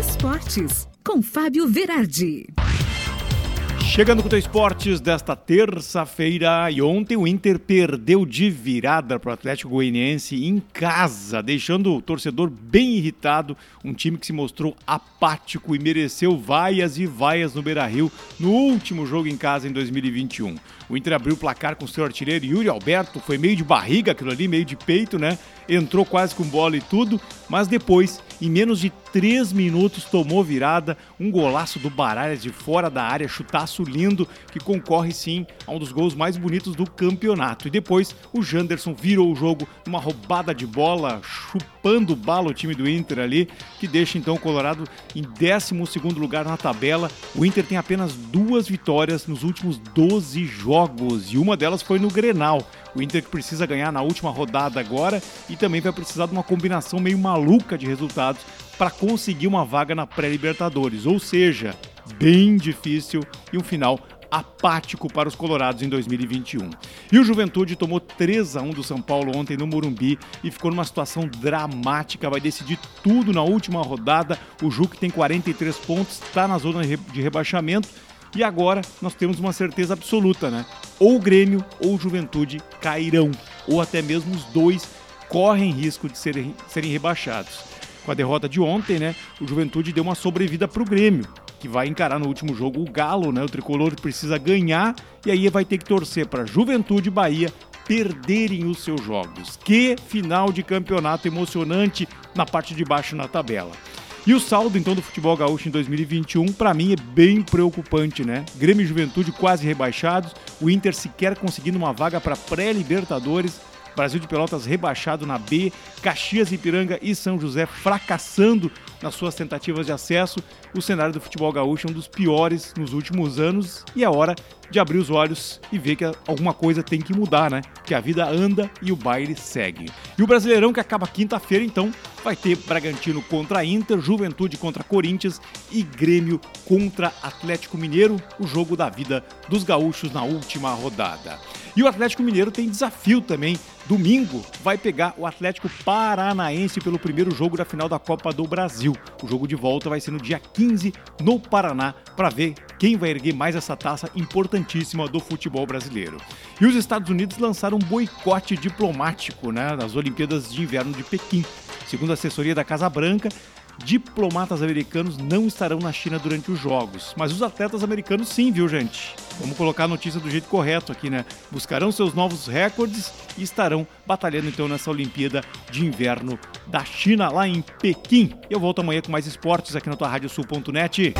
Esportes, com Fábio Verardi. Chegando com o Esportes desta terça-feira e ontem o Inter perdeu de virada para o Atlético Goianiense em casa, deixando o torcedor bem irritado, um time que se mostrou apático e mereceu vaias e vaias no Beira-Rio no último jogo em casa em 2021. O Inter abriu o placar com seu artilheiro Yuri Alberto, foi meio de barriga aquilo ali, meio de peito, né? Entrou quase com bola e tudo, mas depois, em menos de três minutos, tomou virada, um golaço do Baralhas de fora da área, chutaço lindo que concorre sim a um dos gols mais bonitos do campeonato. E depois o Janderson virou o jogo numa roubada de bola, chupando bala o time do Inter ali, que deixa então o Colorado em 12 lugar na tabela. O Inter tem apenas duas vitórias nos últimos 12 jogos e uma delas foi no Grenal. O Inter precisa ganhar na última rodada agora e também vai precisar de uma combinação meio maluca de resultados para conseguir uma vaga na pré-Libertadores. Ou seja, bem difícil e um final apático para os colorados em 2021. E o Juventude tomou 3 a 1 do São Paulo ontem no Morumbi e ficou numa situação dramática, vai decidir tudo na última rodada. O Ju que tem 43 pontos, está na zona de rebaixamento e agora nós temos uma certeza absoluta, né? Ou o Grêmio ou Juventude cairão, ou até mesmo os dois correm risco de serem, serem rebaixados. Com a derrota de ontem, né, o Juventude deu uma sobrevida para o Grêmio, que vai encarar no último jogo o Galo, né? O tricolor precisa ganhar e aí vai ter que torcer para Juventude e Bahia perderem os seus jogos. Que final de campeonato emocionante na parte de baixo na tabela. E o saldo então do futebol gaúcho em 2021 para mim é bem preocupante, né? Grêmio e Juventude quase rebaixados, o Inter sequer conseguindo uma vaga para pré-Libertadores Brasil de Pelotas rebaixado na B, Caxias, Ipiranga e São José fracassando nas suas tentativas de acesso. O cenário do futebol gaúcho é um dos piores nos últimos anos e é hora de abrir os olhos e ver que alguma coisa tem que mudar, né? Que a vida anda e o baile segue. E o Brasileirão que acaba quinta-feira, então, vai ter Bragantino contra Inter, Juventude contra Corinthians e Grêmio contra Atlético Mineiro, o jogo da vida dos gaúchos na última rodada. E o Atlético Mineiro tem desafio também. Domingo vai pegar o Atlético Paranaense pelo primeiro jogo da final da Copa do Brasil. O jogo de volta vai ser no dia 15 no Paraná para ver quem vai erguer mais essa taça importantíssima do futebol brasileiro. E os Estados Unidos lançaram um boicote diplomático né, nas Olimpíadas de Inverno de Pequim. Segundo a assessoria da Casa Branca, diplomatas americanos não estarão na China durante os Jogos. Mas os atletas americanos sim, viu, gente? Vamos colocar a notícia do jeito correto aqui, né? Buscarão seus novos recordes e estarão batalhando então nessa Olimpíada de Inverno da China, lá em Pequim. Eu volto amanhã com mais esportes aqui na tua Rádio Sul.net.